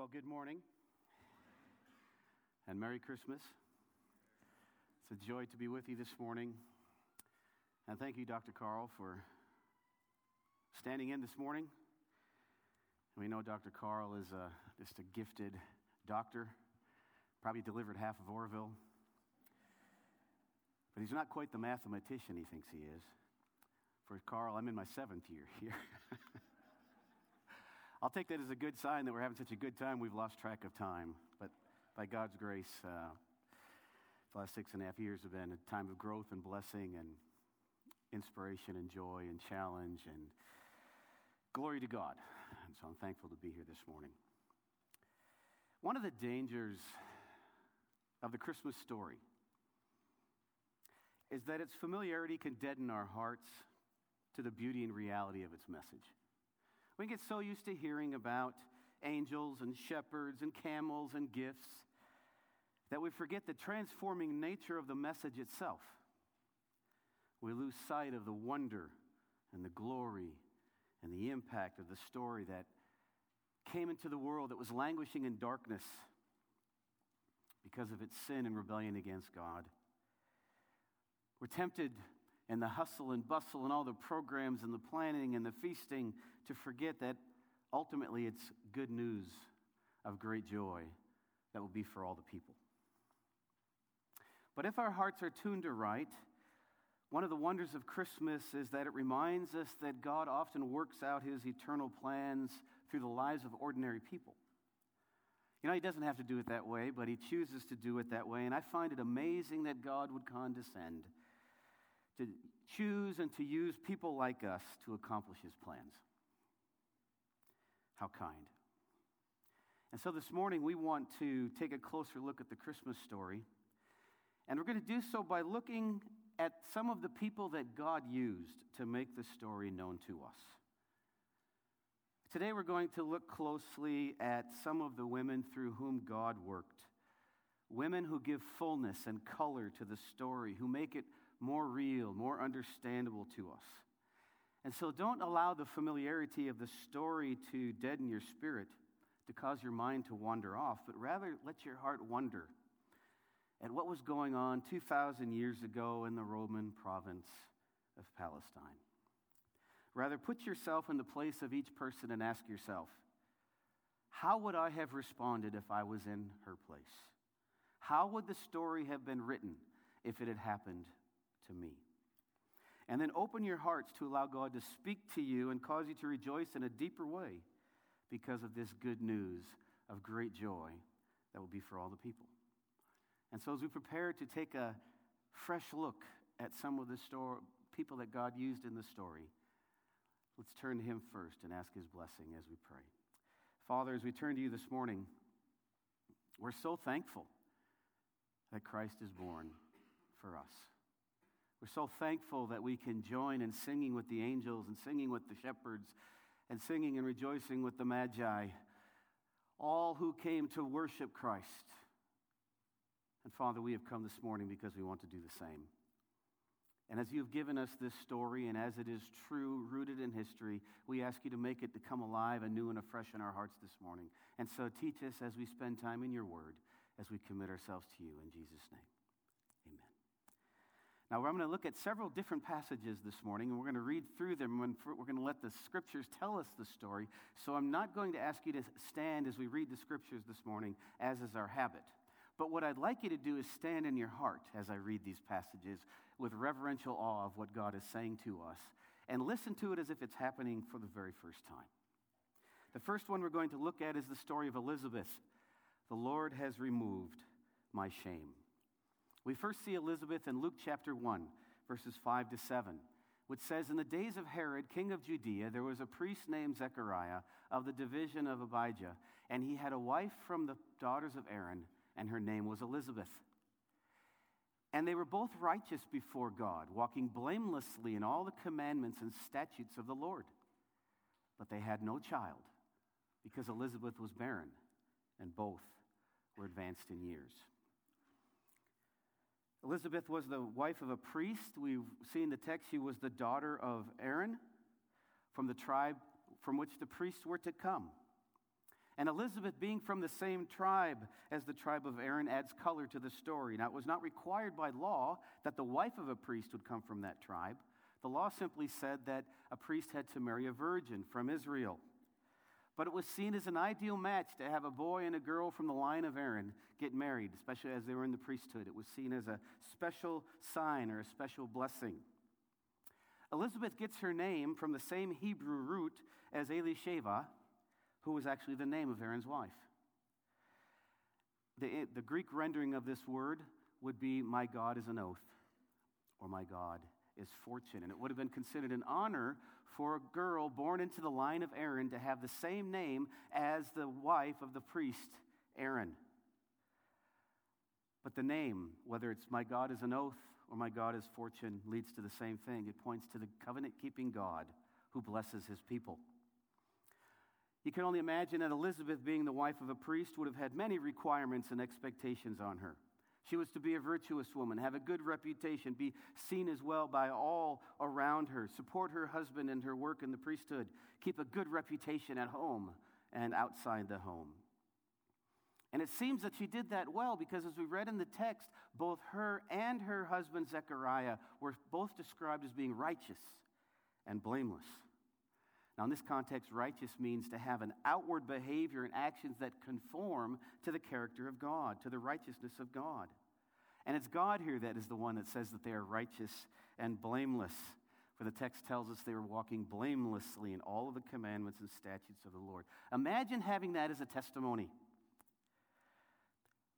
Well, good morning and Merry Christmas. It's a joy to be with you this morning. And thank you, Dr. Carl, for standing in this morning. We know Dr. Carl is a, just a gifted doctor, probably delivered half of Oroville. But he's not quite the mathematician he thinks he is. For Carl, I'm in my seventh year here. I'll take that as a good sign that we're having such a good time, we've lost track of time. But by God's grace, uh, the last six and a half years have been a time of growth and blessing and inspiration and joy and challenge and glory to God. And so I'm thankful to be here this morning. One of the dangers of the Christmas story is that its familiarity can deaden our hearts to the beauty and reality of its message. We get so used to hearing about angels and shepherds and camels and gifts that we forget the transforming nature of the message itself. We lose sight of the wonder and the glory and the impact of the story that came into the world that was languishing in darkness because of its sin and rebellion against God. We're tempted in the hustle and bustle and all the programs and the planning and the feasting to forget that ultimately it's good news of great joy that will be for all the people. But if our hearts are tuned to right, one of the wonders of Christmas is that it reminds us that God often works out his eternal plans through the lives of ordinary people. You know, he doesn't have to do it that way, but he chooses to do it that way. And I find it amazing that God would condescend to choose and to use people like us to accomplish his plans. How kind. And so this morning we want to take a closer look at the Christmas story. And we're going to do so by looking at some of the people that God used to make the story known to us. Today we're going to look closely at some of the women through whom God worked. Women who give fullness and color to the story, who make it more real, more understandable to us. And so don't allow the familiarity of the story to deaden your spirit, to cause your mind to wander off, but rather let your heart wonder at what was going on 2,000 years ago in the Roman province of Palestine. Rather, put yourself in the place of each person and ask yourself, how would I have responded if I was in her place? How would the story have been written if it had happened to me. And then open your hearts to allow God to speak to you and cause you to rejoice in a deeper way because of this good news of great joy that will be for all the people. And so, as we prepare to take a fresh look at some of the story, people that God used in the story, let's turn to Him first and ask His blessing as we pray. Father, as we turn to you this morning, we're so thankful that Christ is born for us. We're so thankful that we can join in singing with the angels and singing with the shepherds and singing and rejoicing with the magi, all who came to worship Christ. And Father, we have come this morning because we want to do the same. And as you've given us this story, and as it is true, rooted in history, we ask you to make it to come alive anew and afresh in our hearts this morning. And so teach us as we spend time in your word, as we commit ourselves to you in Jesus' name. Now, I'm going to look at several different passages this morning, and we're going to read through them, and we're going to let the scriptures tell us the story. So I'm not going to ask you to stand as we read the scriptures this morning, as is our habit. But what I'd like you to do is stand in your heart as I read these passages with reverential awe of what God is saying to us, and listen to it as if it's happening for the very first time. The first one we're going to look at is the story of Elizabeth. The Lord has removed my shame. We first see Elizabeth in Luke chapter 1, verses 5 to 7, which says In the days of Herod, king of Judea, there was a priest named Zechariah of the division of Abijah, and he had a wife from the daughters of Aaron, and her name was Elizabeth. And they were both righteous before God, walking blamelessly in all the commandments and statutes of the Lord. But they had no child, because Elizabeth was barren, and both were advanced in years. Elizabeth was the wife of a priest. We've seen the text, she was the daughter of Aaron from the tribe from which the priests were to come. And Elizabeth, being from the same tribe as the tribe of Aaron, adds color to the story. Now, it was not required by law that the wife of a priest would come from that tribe. The law simply said that a priest had to marry a virgin from Israel. But it was seen as an ideal match to have a boy and a girl from the line of Aaron get married, especially as they were in the priesthood. It was seen as a special sign or a special blessing. Elizabeth gets her name from the same Hebrew root as Elisheva, who was actually the name of Aaron's wife. The, the Greek rendering of this word would be, My God is an oath, or My God is fortune. And it would have been considered an honor for a girl born into the line of Aaron to have the same name as the wife of the priest, Aaron. But the name, whether it's My God is an oath or My God is fortune, leads to the same thing. It points to the covenant keeping God who blesses his people. You can only imagine that Elizabeth, being the wife of a priest, would have had many requirements and expectations on her. She was to be a virtuous woman, have a good reputation, be seen as well by all around her, support her husband and her work in the priesthood, keep a good reputation at home and outside the home. And it seems that she did that well because, as we read in the text, both her and her husband Zechariah were both described as being righteous and blameless. Now, in this context, righteous means to have an outward behavior and actions that conform to the character of God, to the righteousness of God. And it's God here that is the one that says that they are righteous and blameless. For the text tells us they were walking blamelessly in all of the commandments and statutes of the Lord. Imagine having that as a testimony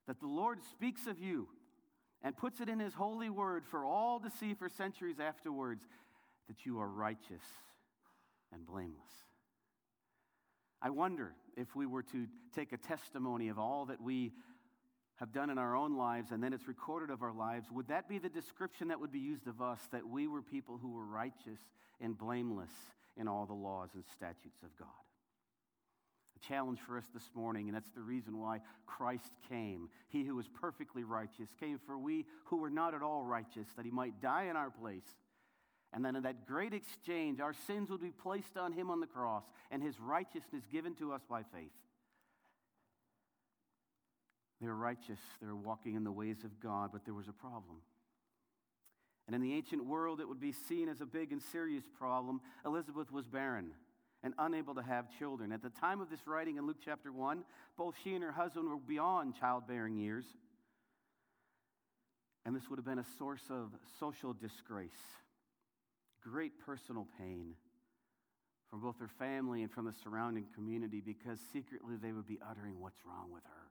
that the Lord speaks of you and puts it in His holy word for all to see for centuries afterwards that you are righteous and blameless. I wonder if we were to take a testimony of all that we have done in our own lives and then it's recorded of our lives, would that be the description that would be used of us that we were people who were righteous and blameless in all the laws and statutes of God? A challenge for us this morning, and that's the reason why Christ came. He who was perfectly righteous came for we who were not at all righteous, that he might die in our place and then in that great exchange, our sins would be placed on him on the cross and his righteousness given to us by faith. They were righteous, they were walking in the ways of God, but there was a problem. And in the ancient world, it would be seen as a big and serious problem. Elizabeth was barren and unable to have children. At the time of this writing in Luke chapter 1, both she and her husband were beyond childbearing years. And this would have been a source of social disgrace great personal pain from both her family and from the surrounding community because secretly they would be uttering what's wrong with her.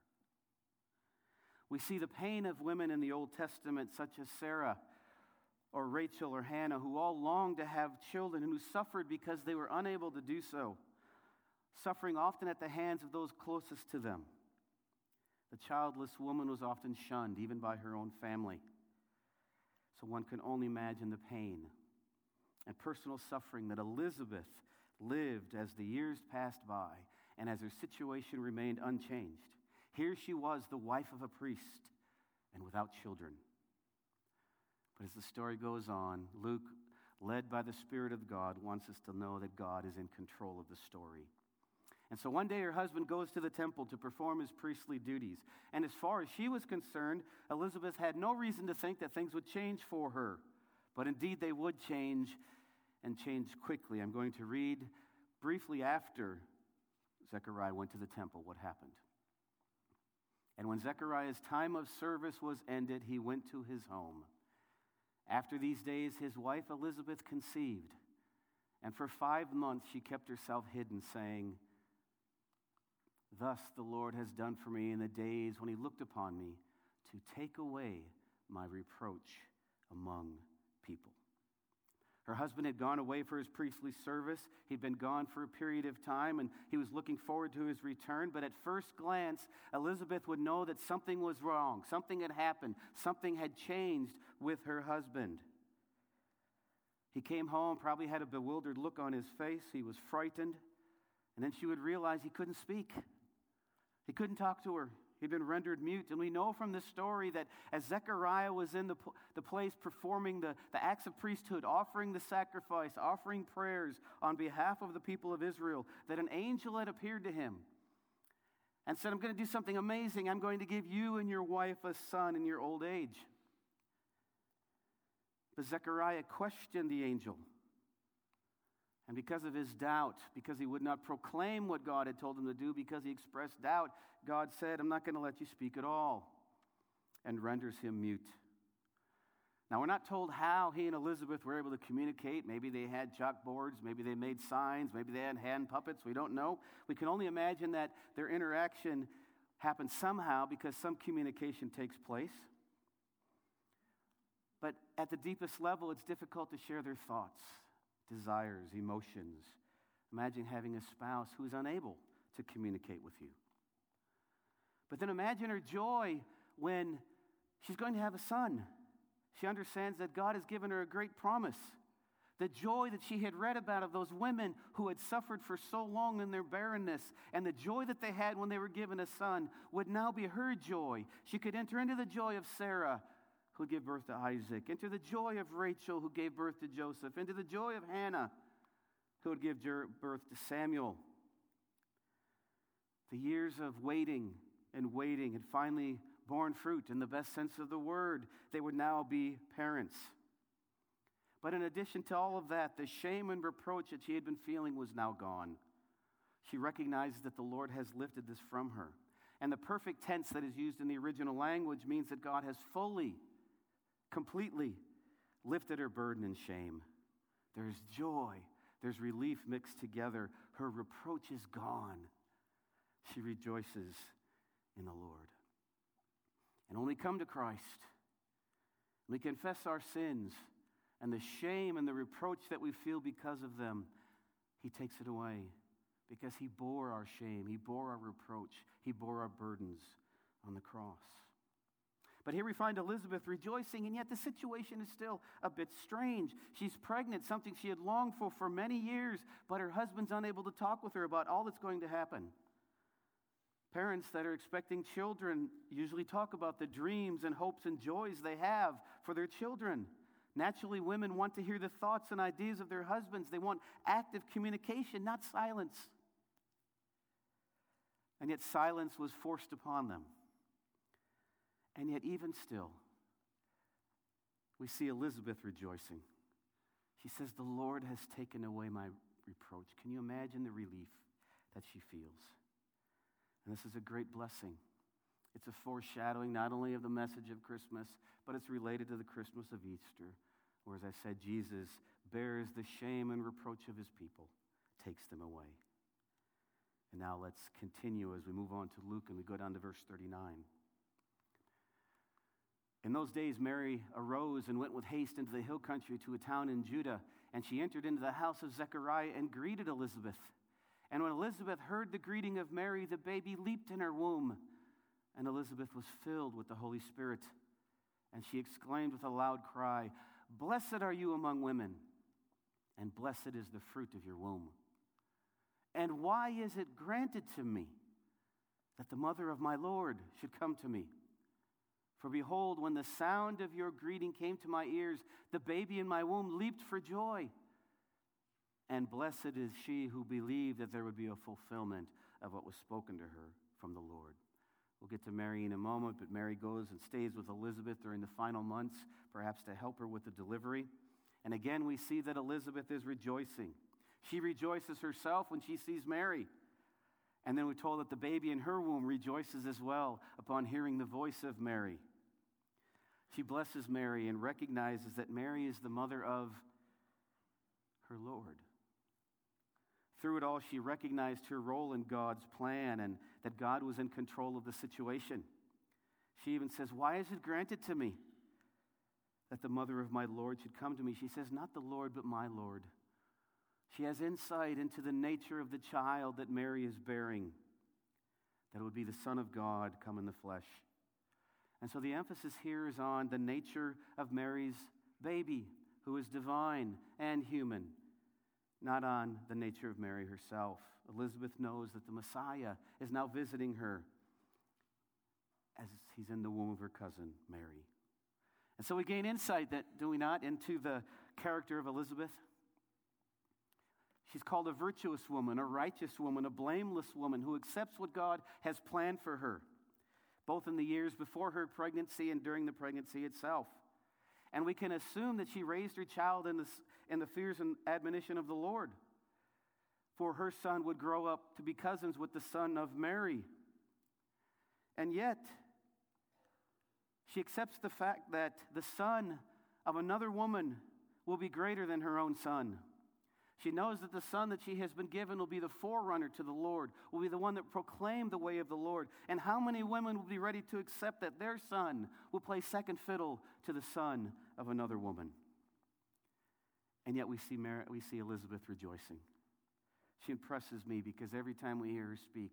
We see the pain of women in the Old Testament, such as Sarah or Rachel or Hannah, who all longed to have children and who suffered because they were unable to do so, suffering often at the hands of those closest to them. The childless woman was often shunned, even by her own family. So one can only imagine the pain and personal suffering that Elizabeth lived as the years passed by and as her situation remained unchanged. Here she was, the wife of a priest and without children. But as the story goes on, Luke, led by the Spirit of God, wants us to know that God is in control of the story. And so one day her husband goes to the temple to perform his priestly duties. And as far as she was concerned, Elizabeth had no reason to think that things would change for her. But indeed, they would change and change quickly. I'm going to read briefly after Zechariah went to the temple what happened. And when Zechariah's time of service was ended, he went to his home. After these days, his wife Elizabeth conceived. And for five months she kept herself hidden, saying, Thus the Lord has done for me in the days when he looked upon me to take away my reproach among people. Her husband had gone away for his priestly service. He'd been gone for a period of time and he was looking forward to his return. But at first glance, Elizabeth would know that something was wrong. Something had happened. Something had changed with her husband. He came home, probably had a bewildered look on his face. He was frightened. And then she would realize he couldn't speak, he couldn't talk to her. He'd been rendered mute. And we know from this story that as Zechariah was in the, the place performing the, the acts of priesthood, offering the sacrifice, offering prayers on behalf of the people of Israel, that an angel had appeared to him. and said, I'm going to do something amazing. I'm going to give you and your wife a son in your old age. But Zechariah questioned the angel. And because of his doubt, because he would not proclaim what God had told him to do, because he expressed doubt, God said, I'm not going to let you speak at all, and renders him mute. Now, we're not told how he and Elizabeth were able to communicate. Maybe they had chalkboards, maybe they made signs, maybe they had hand puppets. We don't know. We can only imagine that their interaction happened somehow because some communication takes place. But at the deepest level, it's difficult to share their thoughts, desires, emotions. Imagine having a spouse who is unable to communicate with you. But then imagine her joy when she's going to have a son she understands that God has given her a great promise. The joy that she had read about of those women who had suffered for so long in their barrenness, and the joy that they had when they were given a son, would now be her joy. She could enter into the joy of Sarah, who give birth to Isaac, into the joy of Rachel, who gave birth to Joseph, into the joy of Hannah, who would give birth to Samuel. The years of waiting and waiting had finally borne fruit in the best sense of the word. They would now be parents. But in addition to all of that, the shame and reproach that she had been feeling was now gone. She recognized that the Lord has lifted this from her. And the perfect tense that is used in the original language means that God has fully, completely lifted her burden and shame. There's joy, there's relief mixed together. Her reproach is gone. She rejoices in the Lord. And when we come to Christ, we confess our sins and the shame and the reproach that we feel because of them, He takes it away because He bore our shame, He bore our reproach, He bore our burdens on the cross. But here we find Elizabeth rejoicing, and yet the situation is still a bit strange. She's pregnant, something she had longed for for many years, but her husband's unable to talk with her about all that's going to happen. Parents that are expecting children usually talk about the dreams and hopes and joys they have for their children. Naturally, women want to hear the thoughts and ideas of their husbands. They want active communication, not silence. And yet, silence was forced upon them. And yet, even still, we see Elizabeth rejoicing. She says, The Lord has taken away my reproach. Can you imagine the relief that she feels? And this is a great blessing. It's a foreshadowing not only of the message of Christmas, but it's related to the Christmas of Easter, where, as I said, Jesus bears the shame and reproach of his people, takes them away. And now let's continue as we move on to Luke and we go down to verse 39. In those days, Mary arose and went with haste into the hill country to a town in Judah, and she entered into the house of Zechariah and greeted Elizabeth. And when Elizabeth heard the greeting of Mary, the baby leaped in her womb. And Elizabeth was filled with the Holy Spirit. And she exclaimed with a loud cry, Blessed are you among women, and blessed is the fruit of your womb. And why is it granted to me that the mother of my Lord should come to me? For behold, when the sound of your greeting came to my ears, the baby in my womb leaped for joy. And blessed is she who believed that there would be a fulfillment of what was spoken to her from the Lord. We'll get to Mary in a moment, but Mary goes and stays with Elizabeth during the final months, perhaps to help her with the delivery. And again, we see that Elizabeth is rejoicing. She rejoices herself when she sees Mary. And then we're told that the baby in her womb rejoices as well upon hearing the voice of Mary. She blesses Mary and recognizes that Mary is the mother of her Lord. Through it all, she recognized her role in God's plan and that God was in control of the situation. She even says, Why is it granted to me that the mother of my Lord should come to me? She says, Not the Lord, but my Lord. She has insight into the nature of the child that Mary is bearing, that it would be the Son of God come in the flesh. And so the emphasis here is on the nature of Mary's baby, who is divine and human not on the nature of Mary herself. Elizabeth knows that the Messiah is now visiting her as he's in the womb of her cousin, Mary. And so we gain insight that, do we not, into the character of Elizabeth? She's called a virtuous woman, a righteous woman, a blameless woman who accepts what God has planned for her, both in the years before her pregnancy and during the pregnancy itself. And we can assume that she raised her child in the, in the fears and admonition of the Lord. For her son would grow up to be cousins with the son of Mary. And yet, she accepts the fact that the son of another woman will be greater than her own son. She knows that the son that she has been given will be the forerunner to the Lord, will be the one that proclaimed the way of the Lord. And how many women will be ready to accept that their son will play second fiddle to the son of another woman? And yet we see, Mary, we see Elizabeth rejoicing. She impresses me because every time we hear her speak,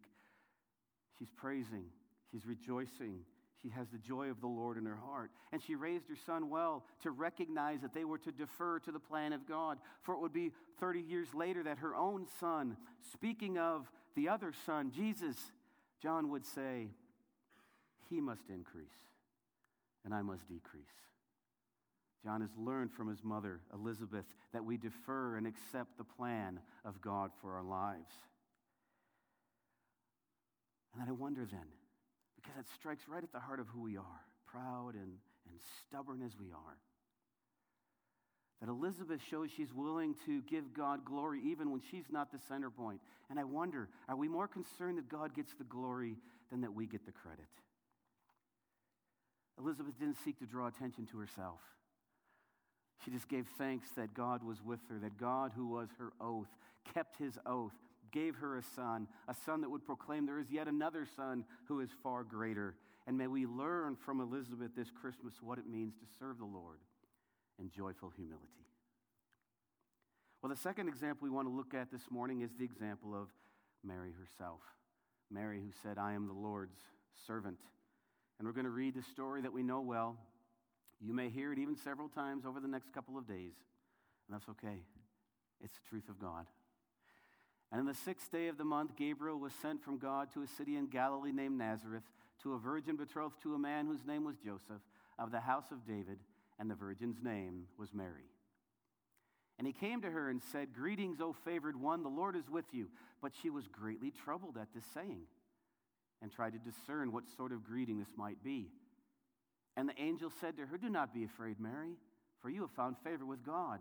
she's praising, she's rejoicing, she has the joy of the Lord in her heart. And she raised her son well to recognize that they were to defer to the plan of God. For it would be 30 years later that her own son, speaking of the other son, Jesus, John would say, He must increase, and I must decrease. John has learned from his mother, Elizabeth, that we defer and accept the plan of God for our lives. And I wonder then, because it strikes right at the heart of who we are, proud and, and stubborn as we are. That Elizabeth shows she's willing to give God glory even when she's not the center point. And I wonder, are we more concerned that God gets the glory than that we get the credit? Elizabeth didn't seek to draw attention to herself. She just gave thanks that God was with her, that God, who was her oath, kept his oath, gave her a son, a son that would proclaim there is yet another son who is far greater. And may we learn from Elizabeth this Christmas what it means to serve the Lord in joyful humility. Well, the second example we want to look at this morning is the example of Mary herself. Mary, who said, I am the Lord's servant. And we're going to read the story that we know well. You may hear it even several times over the next couple of days, and that's okay. It's the truth of God. And on the sixth day of the month, Gabriel was sent from God to a city in Galilee named Nazareth to a virgin betrothed to a man whose name was Joseph of the house of David, and the virgin's name was Mary. And he came to her and said, Greetings, O favored one, the Lord is with you. But she was greatly troubled at this saying and tried to discern what sort of greeting this might be. And the angel said to her, Do not be afraid, Mary, for you have found favor with God.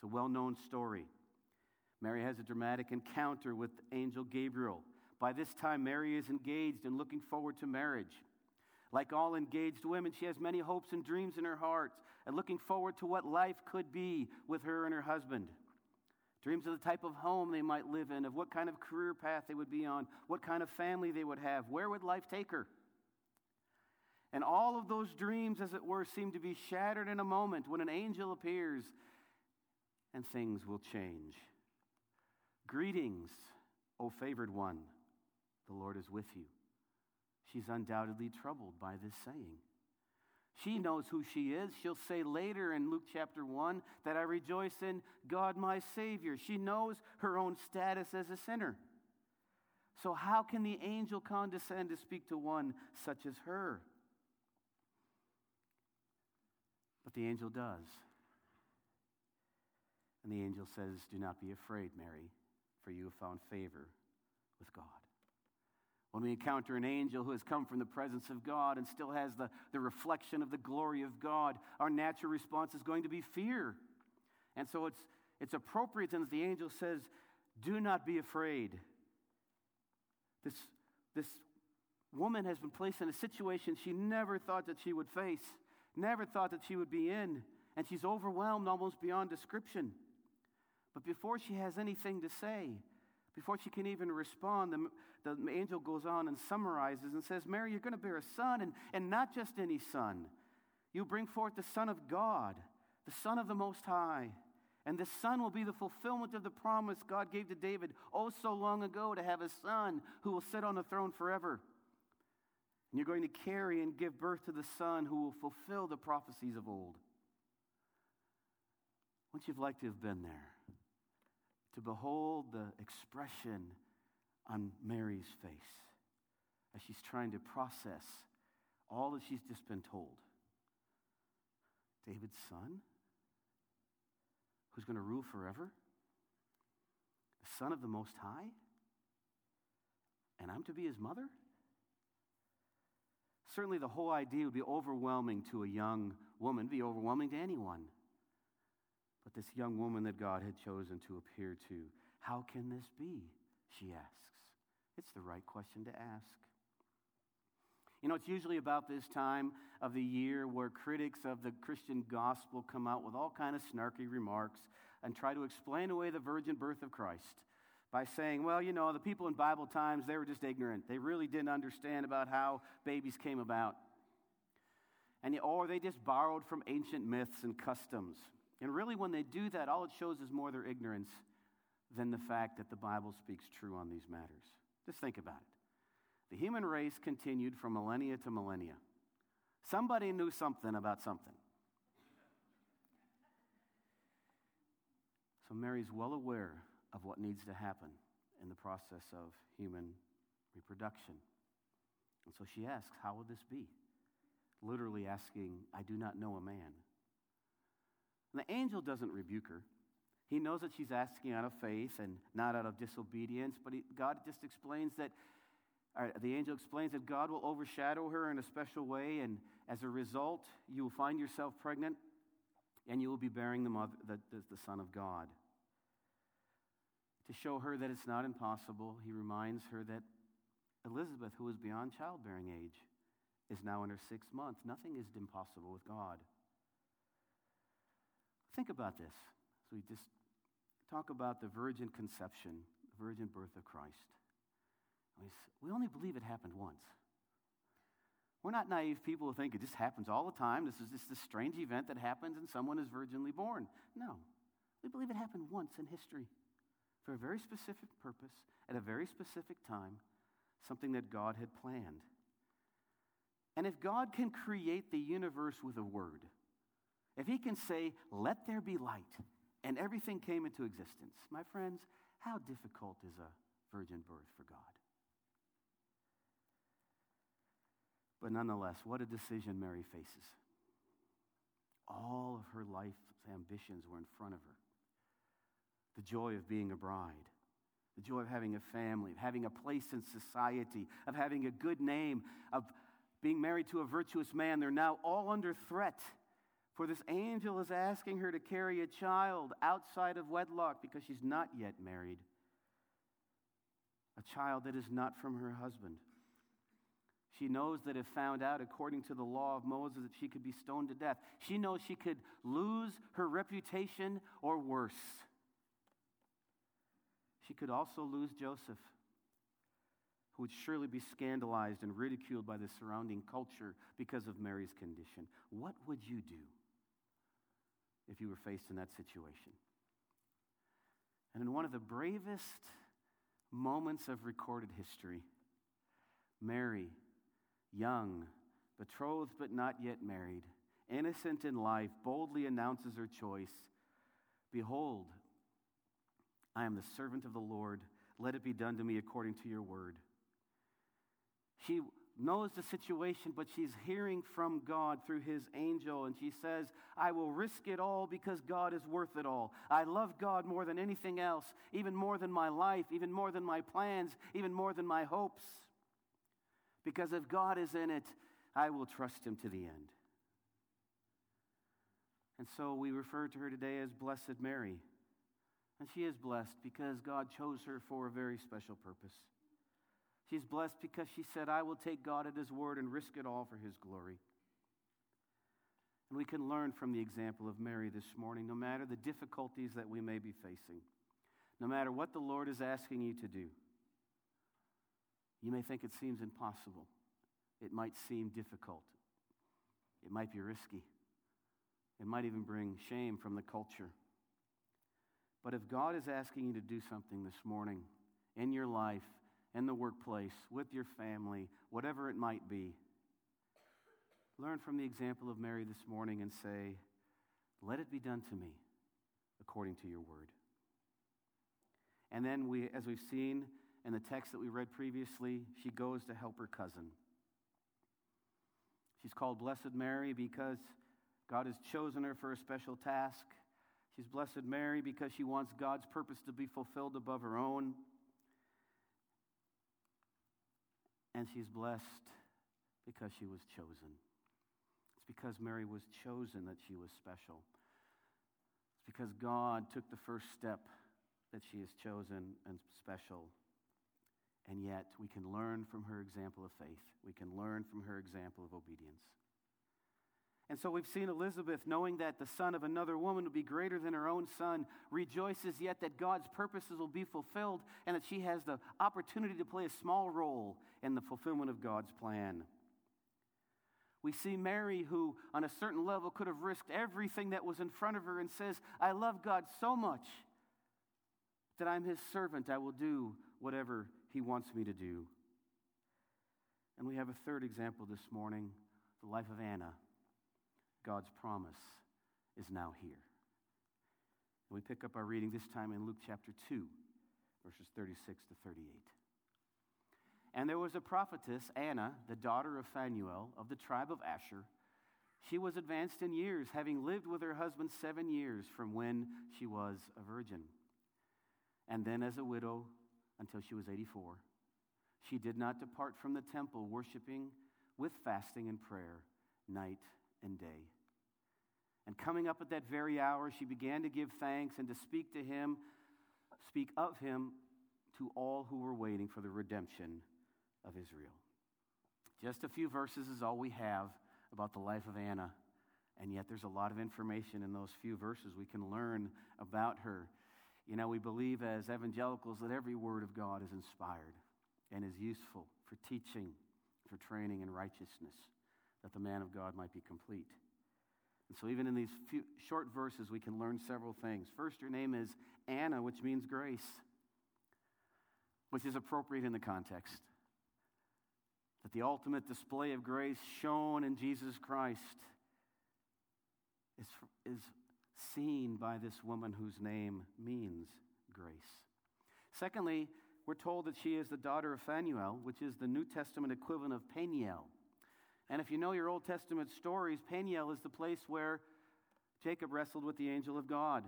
It's a well known story. Mary has a dramatic encounter with angel Gabriel. By this time, Mary is engaged and looking forward to marriage. Like all engaged women, she has many hopes and dreams in her heart and looking forward to what life could be with her and her husband. Dreams of the type of home they might live in, of what kind of career path they would be on, what kind of family they would have, where would life take her. And all of those dreams, as it were, seem to be shattered in a moment when an angel appears and things will change. Greetings, O favored one, the Lord is with you. She's undoubtedly troubled by this saying. She knows who she is. She'll say later in Luke chapter 1 that I rejoice in God my Savior. She knows her own status as a sinner. So, how can the angel condescend to speak to one such as her? But the angel does. And the angel says, Do not be afraid, Mary, for you have found favor with God. When we encounter an angel who has come from the presence of God and still has the, the reflection of the glory of God, our natural response is going to be fear. And so it's, it's appropriate that the angel says, Do not be afraid. This, this woman has been placed in a situation she never thought that she would face, never thought that she would be in, and she's overwhelmed almost beyond description. But before she has anything to say, before she can even respond, the, the angel goes on and summarizes and says, Mary, you're going to bear a son, and, and not just any son. You bring forth the Son of God, the Son of the Most High. And the Son will be the fulfillment of the promise God gave to David oh so long ago to have a son who will sit on the throne forever. And you're going to carry and give birth to the Son who will fulfill the prophecies of old. Wouldn't you have liked to have been there? To behold the expression on Mary's face as she's trying to process all that she's just been told. David's son? Who's going to rule forever? The son of the Most High? And I'm to be his mother? Certainly, the whole idea would be overwhelming to a young woman, be overwhelming to anyone. But this young woman that God had chosen to appear to, how can this be? She asks. It's the right question to ask. You know, it's usually about this time of the year where critics of the Christian gospel come out with all kind of snarky remarks and try to explain away the virgin birth of Christ by saying, well, you know, the people in Bible times, they were just ignorant. They really didn't understand about how babies came about. And, or they just borrowed from ancient myths and customs. And really, when they do that, all it shows is more their ignorance than the fact that the Bible speaks true on these matters. Just think about it. The human race continued from millennia to millennia. Somebody knew something about something. So Mary's well aware of what needs to happen in the process of human reproduction. And so she asks, How will this be? Literally asking, I do not know a man. And the angel doesn't rebuke her. He knows that she's asking out of faith and not out of disobedience, but he, God just explains that, the angel explains that God will overshadow her in a special way, and as a result, you will find yourself pregnant and you will be bearing the, mother, the, the, the Son of God. To show her that it's not impossible, he reminds her that Elizabeth, who is beyond childbearing age, is now in her sixth month. Nothing is impossible with God. Think about this. So we just talk about the virgin conception, the virgin birth of Christ. We only believe it happened once. We're not naive people who think it just happens all the time. This is just this strange event that happens and someone is virginally born. No. We believe it happened once in history for a very specific purpose at a very specific time, something that God had planned. And if God can create the universe with a word, if he can say, Let there be light, and everything came into existence, my friends, how difficult is a virgin birth for God? But nonetheless, what a decision Mary faces. All of her life's ambitions were in front of her the joy of being a bride, the joy of having a family, of having a place in society, of having a good name, of being married to a virtuous man. They're now all under threat for this angel is asking her to carry a child outside of wedlock because she's not yet married. A child that is not from her husband. She knows that if found out according to the law of Moses, that she could be stoned to death. She knows she could lose her reputation or worse. She could also lose Joseph, who would surely be scandalized and ridiculed by the surrounding culture because of Mary's condition. What would you do? If you were faced in that situation. And in one of the bravest moments of recorded history, Mary, young, betrothed but not yet married, innocent in life, boldly announces her choice Behold, I am the servant of the Lord. Let it be done to me according to your word. She knows the situation, but she's hearing from God through his angel, and she says, I will risk it all because God is worth it all. I love God more than anything else, even more than my life, even more than my plans, even more than my hopes. Because if God is in it, I will trust him to the end. And so we refer to her today as Blessed Mary. And she is blessed because God chose her for a very special purpose. She's blessed because she said, I will take God at His word and risk it all for His glory. And we can learn from the example of Mary this morning, no matter the difficulties that we may be facing, no matter what the Lord is asking you to do. You may think it seems impossible, it might seem difficult, it might be risky, it might even bring shame from the culture. But if God is asking you to do something this morning in your life, in the workplace, with your family, whatever it might be, learn from the example of Mary this morning and say, Let it be done to me according to your word. And then we, as we've seen in the text that we read previously, she goes to help her cousin. She's called Blessed Mary because God has chosen her for a special task. She's Blessed Mary because she wants God's purpose to be fulfilled above her own. And she's blessed because she was chosen. It's because Mary was chosen that she was special. It's because God took the first step that she is chosen and special. And yet, we can learn from her example of faith. We can learn from her example of obedience. And so we've seen Elizabeth, knowing that the son of another woman will be greater than her own son, rejoices yet that God's purposes will be fulfilled and that she has the opportunity to play a small role in the fulfillment of God's plan. We see Mary, who on a certain level could have risked everything that was in front of her, and says, I love God so much that I'm his servant. I will do whatever he wants me to do. And we have a third example this morning the life of Anna. God's promise is now here. And we pick up our reading this time in Luke chapter 2, verses 36 to 38. And there was a prophetess, Anna, the daughter of Phanuel of the tribe of Asher. She was advanced in years, having lived with her husband seven years from when she was a virgin. And then as a widow until she was 84. She did not depart from the temple, worshiping with fasting and prayer night and day. And coming up at that very hour, she began to give thanks and to speak to him, speak of him to all who were waiting for the redemption of Israel. Just a few verses is all we have about the life of Anna, and yet there's a lot of information in those few verses we can learn about her. You know, we believe as evangelicals that every word of God is inspired and is useful for teaching, for training in righteousness that the man of God might be complete. And so, even in these few short verses, we can learn several things. First, her name is Anna, which means grace, which is appropriate in the context. That the ultimate display of grace shown in Jesus Christ is, is seen by this woman whose name means grace. Secondly, we're told that she is the daughter of Phanuel, which is the New Testament equivalent of Peniel. And if you know your Old Testament stories, Peniel is the place where Jacob wrestled with the angel of God.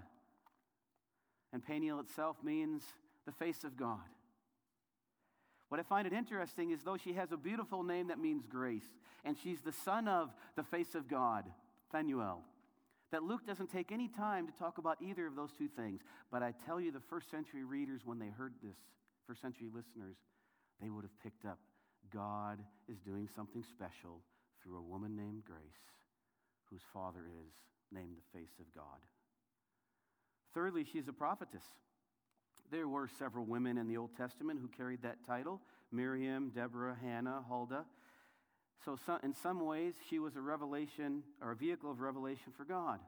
And Peniel itself means the face of God. What I find it interesting is though she has a beautiful name that means grace, and she's the son of the face of God, Phanuel, that Luke doesn't take any time to talk about either of those two things. But I tell you, the first century readers, when they heard this, first century listeners, they would have picked up God is doing something special through a woman named Grace, whose father is named the face of God. Thirdly, she's a prophetess. There were several women in the Old Testament who carried that title Miriam, Deborah, Hannah, Huldah. So, in some ways, she was a revelation or a vehicle of revelation for God.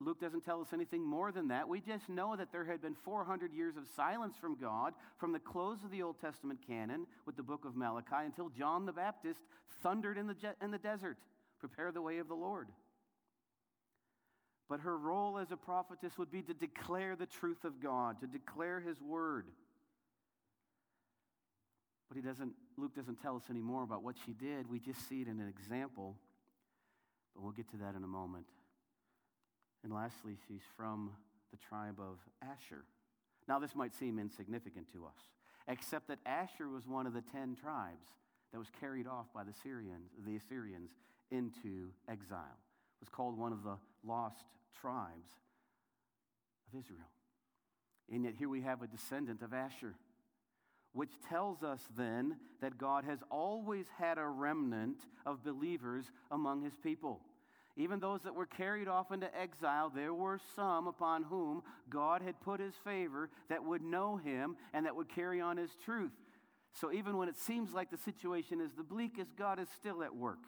Luke doesn't tell us anything more than that. We just know that there had been 400 years of silence from God from the close of the Old Testament canon with the book of Malachi until John the Baptist thundered in the, in the desert prepare the way of the Lord. But her role as a prophetess would be to declare the truth of God, to declare his word. But he doesn't, Luke doesn't tell us any more about what she did. We just see it in an example. But we'll get to that in a moment. And lastly, she's from the tribe of Asher. Now, this might seem insignificant to us, except that Asher was one of the ten tribes that was carried off by the Syrians, the Assyrians into exile. It was called one of the lost tribes of Israel. And yet here we have a descendant of Asher which tells us then that God has always had a remnant of believers among his people. Even those that were carried off into exile, there were some upon whom God had put his favor that would know him and that would carry on his truth. So even when it seems like the situation is the bleakest, God is still at work.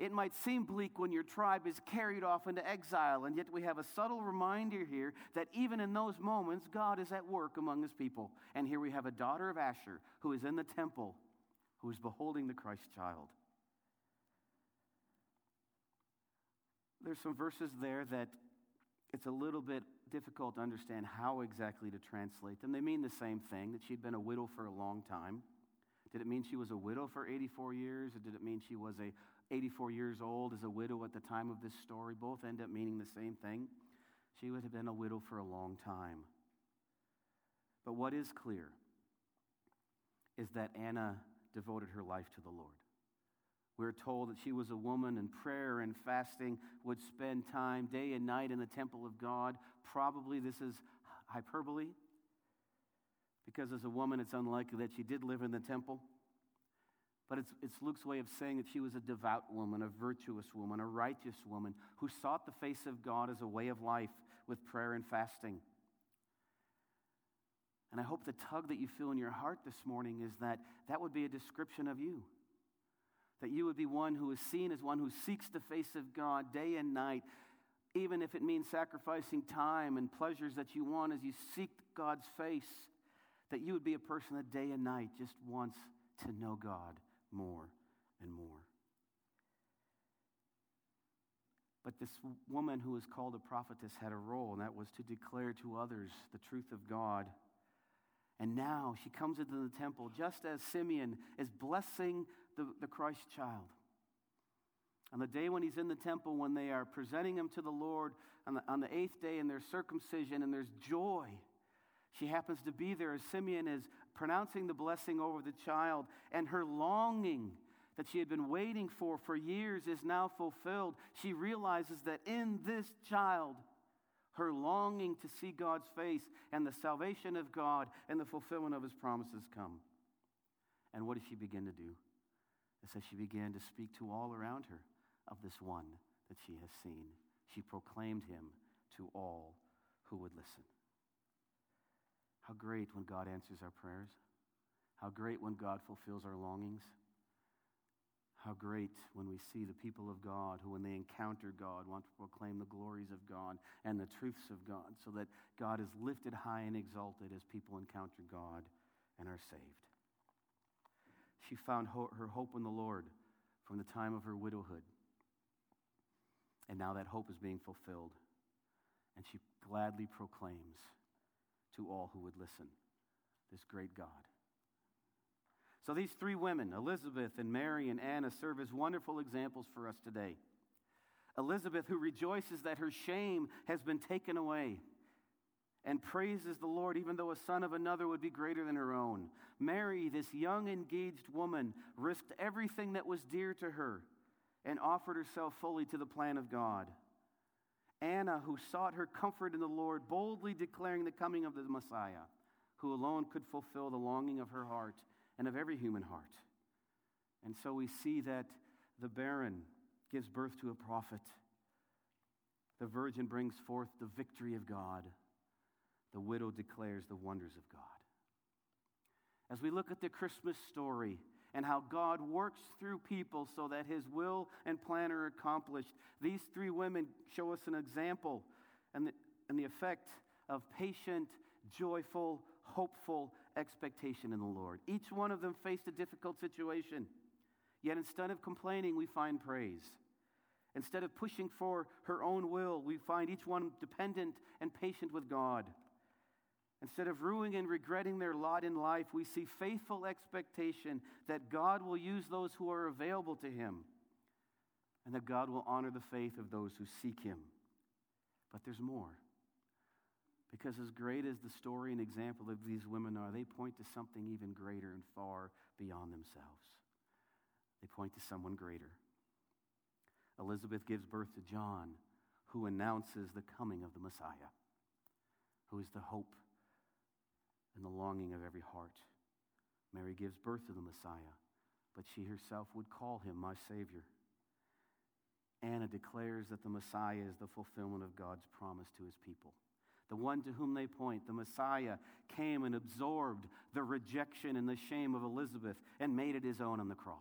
It might seem bleak when your tribe is carried off into exile, and yet we have a subtle reminder here that even in those moments, God is at work among his people. And here we have a daughter of Asher who is in the temple, who is beholding the Christ child. There's some verses there that it's a little bit difficult to understand how exactly to translate them. They mean the same thing that she'd been a widow for a long time. Did it mean she was a widow for 84 years, or did it mean she was a 84 years old as a widow at the time of this story? Both end up meaning the same thing. She would have been a widow for a long time. But what is clear is that Anna devoted her life to the Lord. We're told that she was a woman in prayer and fasting, would spend time day and night in the temple of God. Probably this is hyperbole, because as a woman, it's unlikely that she did live in the temple. But it's, it's Luke's way of saying that she was a devout woman, a virtuous woman, a righteous woman who sought the face of God as a way of life with prayer and fasting. And I hope the tug that you feel in your heart this morning is that that would be a description of you that you would be one who is seen as one who seeks the face of God day and night, even if it means sacrificing time and pleasures that you want as you seek God's face, that you would be a person that day and night just wants to know God more and more. But this woman who was called a prophetess had a role, and that was to declare to others the truth of God. And now she comes into the temple just as Simeon is blessing the, the Christ child. On the day when he's in the temple, when they are presenting him to the Lord on the, on the eighth day and there's circumcision and there's joy, she happens to be there as Simeon is pronouncing the blessing over the child, and her longing that she had been waiting for for years is now fulfilled. She realizes that in this child, her longing to see God's face and the salvation of God and the fulfillment of his promises come. And what does she begin to do? It says she began to speak to all around her of this one that she has seen. She proclaimed him to all who would listen. How great when God answers our prayers. How great when God fulfills our longings. How great when we see the people of God who, when they encounter God, want to proclaim the glories of God and the truths of God, so that God is lifted high and exalted as people encounter God and are saved. She found ho- her hope in the Lord from the time of her widowhood. And now that hope is being fulfilled. And she gladly proclaims to all who would listen this great God. So these three women, Elizabeth and Mary and Anna, serve as wonderful examples for us today. Elizabeth, who rejoices that her shame has been taken away and praises the Lord, even though a son of another would be greater than her own. Mary, this young, engaged woman, risked everything that was dear to her and offered herself fully to the plan of God. Anna, who sought her comfort in the Lord, boldly declaring the coming of the Messiah, who alone could fulfill the longing of her heart and of every human heart. And so we see that the barren gives birth to a prophet. The virgin brings forth the victory of God the widow declares the wonders of God. As we look at the Christmas story and how God works through people so that his will and plan are accomplished, these three women show us an example and the, and the effect of patient, joyful, hopeful expectation in the Lord. Each one of them faced a difficult situation, yet instead of complaining, we find praise. Instead of pushing for her own will, we find each one dependent and patient with God. Instead of ruining and regretting their lot in life, we see faithful expectation that God will use those who are available to Him and that God will honor the faith of those who seek Him. But there's more. Because as great as the story and example of these women are, they point to something even greater and far beyond themselves. They point to someone greater. Elizabeth gives birth to John, who announces the coming of the Messiah, who is the hope and the longing of every heart. Mary gives birth to the Messiah, but she herself would call him my Savior. Anna declares that the Messiah is the fulfillment of God's promise to his people. The one to whom they point, the Messiah, came and absorbed the rejection and the shame of Elizabeth and made it his own on the cross.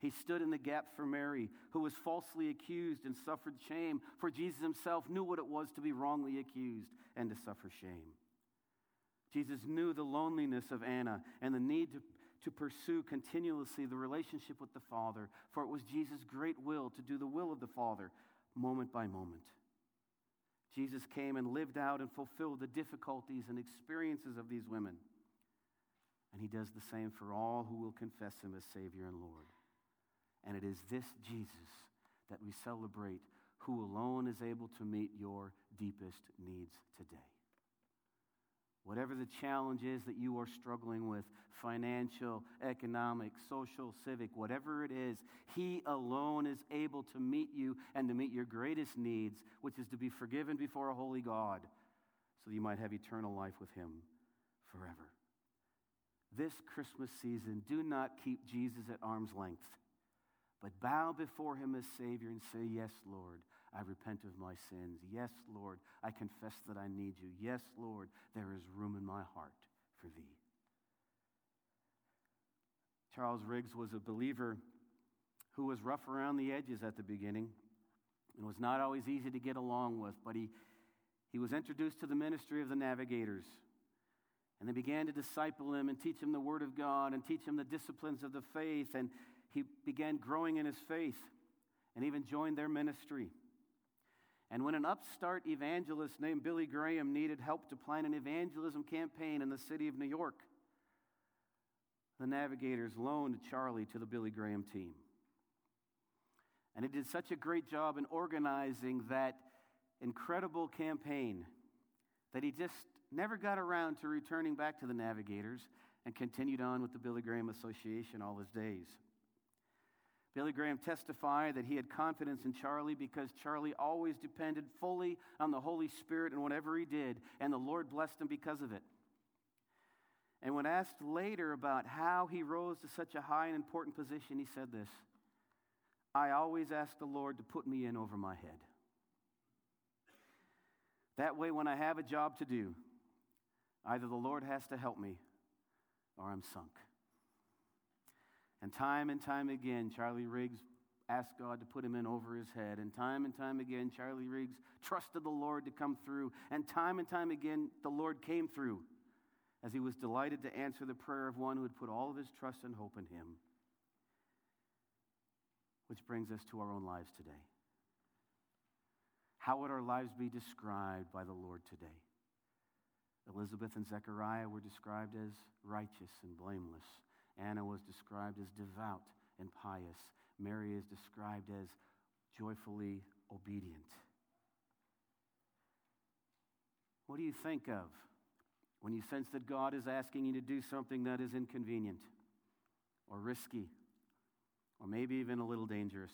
He stood in the gap for Mary, who was falsely accused and suffered shame, for Jesus himself knew what it was to be wrongly accused and to suffer shame. Jesus knew the loneliness of Anna and the need to, to pursue continuously the relationship with the Father, for it was Jesus' great will to do the will of the Father moment by moment. Jesus came and lived out and fulfilled the difficulties and experiences of these women. And he does the same for all who will confess him as Savior and Lord. And it is this Jesus that we celebrate, who alone is able to meet your deepest needs today. Whatever the challenge is that you are struggling with financial, economic, social, civic, whatever it is He alone is able to meet you and to meet your greatest needs, which is to be forgiven before a holy God so that you might have eternal life with Him forever. This Christmas season, do not keep Jesus at arm's length, but bow before Him as Savior and say, Yes, Lord. I repent of my sins. Yes, Lord, I confess that I need you. Yes, Lord, there is room in my heart for thee. Charles Riggs was a believer who was rough around the edges at the beginning and was not always easy to get along with, but he, he was introduced to the ministry of the navigators. And they began to disciple him and teach him the Word of God and teach him the disciplines of the faith. And he began growing in his faith and even joined their ministry. And when an upstart evangelist named Billy Graham needed help to plan an evangelism campaign in the city of New York, the navigators loaned Charlie to the Billy Graham team. And he did such a great job in organizing that incredible campaign that he just never got around to returning back to the navigators and continued on with the Billy Graham Association all his days. Billy Graham testified that he had confidence in Charlie because Charlie always depended fully on the Holy Spirit in whatever he did, and the Lord blessed him because of it. And when asked later about how he rose to such a high and important position, he said this I always ask the Lord to put me in over my head. That way, when I have a job to do, either the Lord has to help me or I'm sunk. And time and time again, Charlie Riggs asked God to put him in over his head. And time and time again, Charlie Riggs trusted the Lord to come through. And time and time again, the Lord came through as he was delighted to answer the prayer of one who had put all of his trust and hope in him. Which brings us to our own lives today. How would our lives be described by the Lord today? Elizabeth and Zechariah were described as righteous and blameless. Anna was described as devout and pious. Mary is described as joyfully obedient. What do you think of when you sense that God is asking you to do something that is inconvenient or risky or maybe even a little dangerous?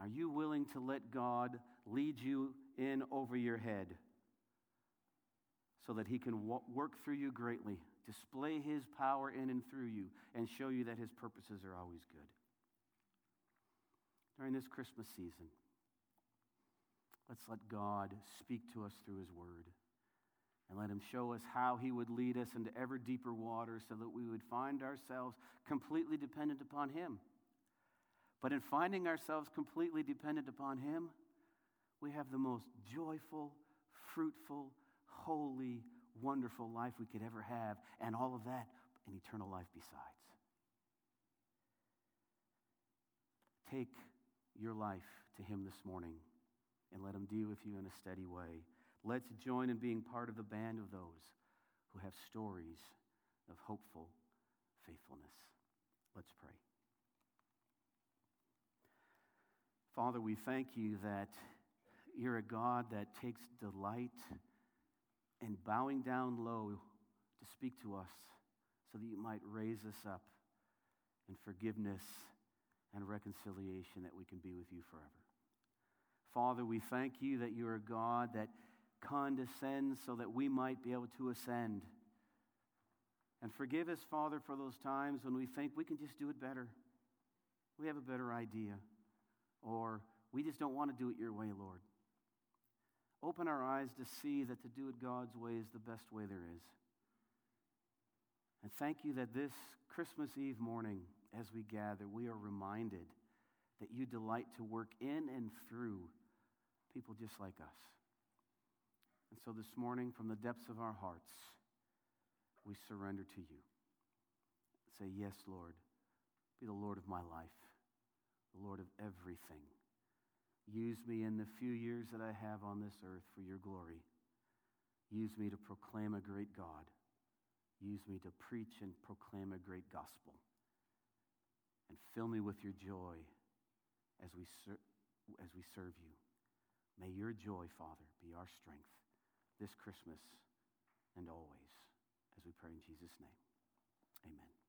Are you willing to let God lead you in over your head so that He can work through you greatly display his power in and through you, and show you that his purposes are always good. During this Christmas season, let's let God speak to us through his word. And let him show us how he would lead us into ever deeper waters so that we would find ourselves completely dependent upon him. But in finding ourselves completely dependent upon him, we have the most joyful, fruitful, holy, wonderful life we could ever have, and all of that, an eternal life besides. Take your life to Him this morning and let Him deal with you in a steady way. Let's join in being part of the band of those who have stories of hopeful faithfulness. Let's pray. Father, we thank you that you're a God that takes delight and bowing down low to speak to us so that you might raise us up in forgiveness and reconciliation that we can be with you forever. Father, we thank you that you are God that condescends so that we might be able to ascend. And forgive us, Father, for those times when we think we can just do it better. We have a better idea. Or we just don't want to do it your way, Lord. Open our eyes to see that to do it God's way is the best way there is. And thank you that this Christmas Eve morning, as we gather, we are reminded that you delight to work in and through people just like us. And so this morning, from the depths of our hearts, we surrender to you. Say, Yes, Lord, be the Lord of my life, the Lord of everything. Use me in the few years that I have on this earth for your glory. Use me to proclaim a great God. Use me to preach and proclaim a great gospel. And fill me with your joy as we, ser- as we serve you. May your joy, Father, be our strength this Christmas and always, as we pray in Jesus' name. Amen.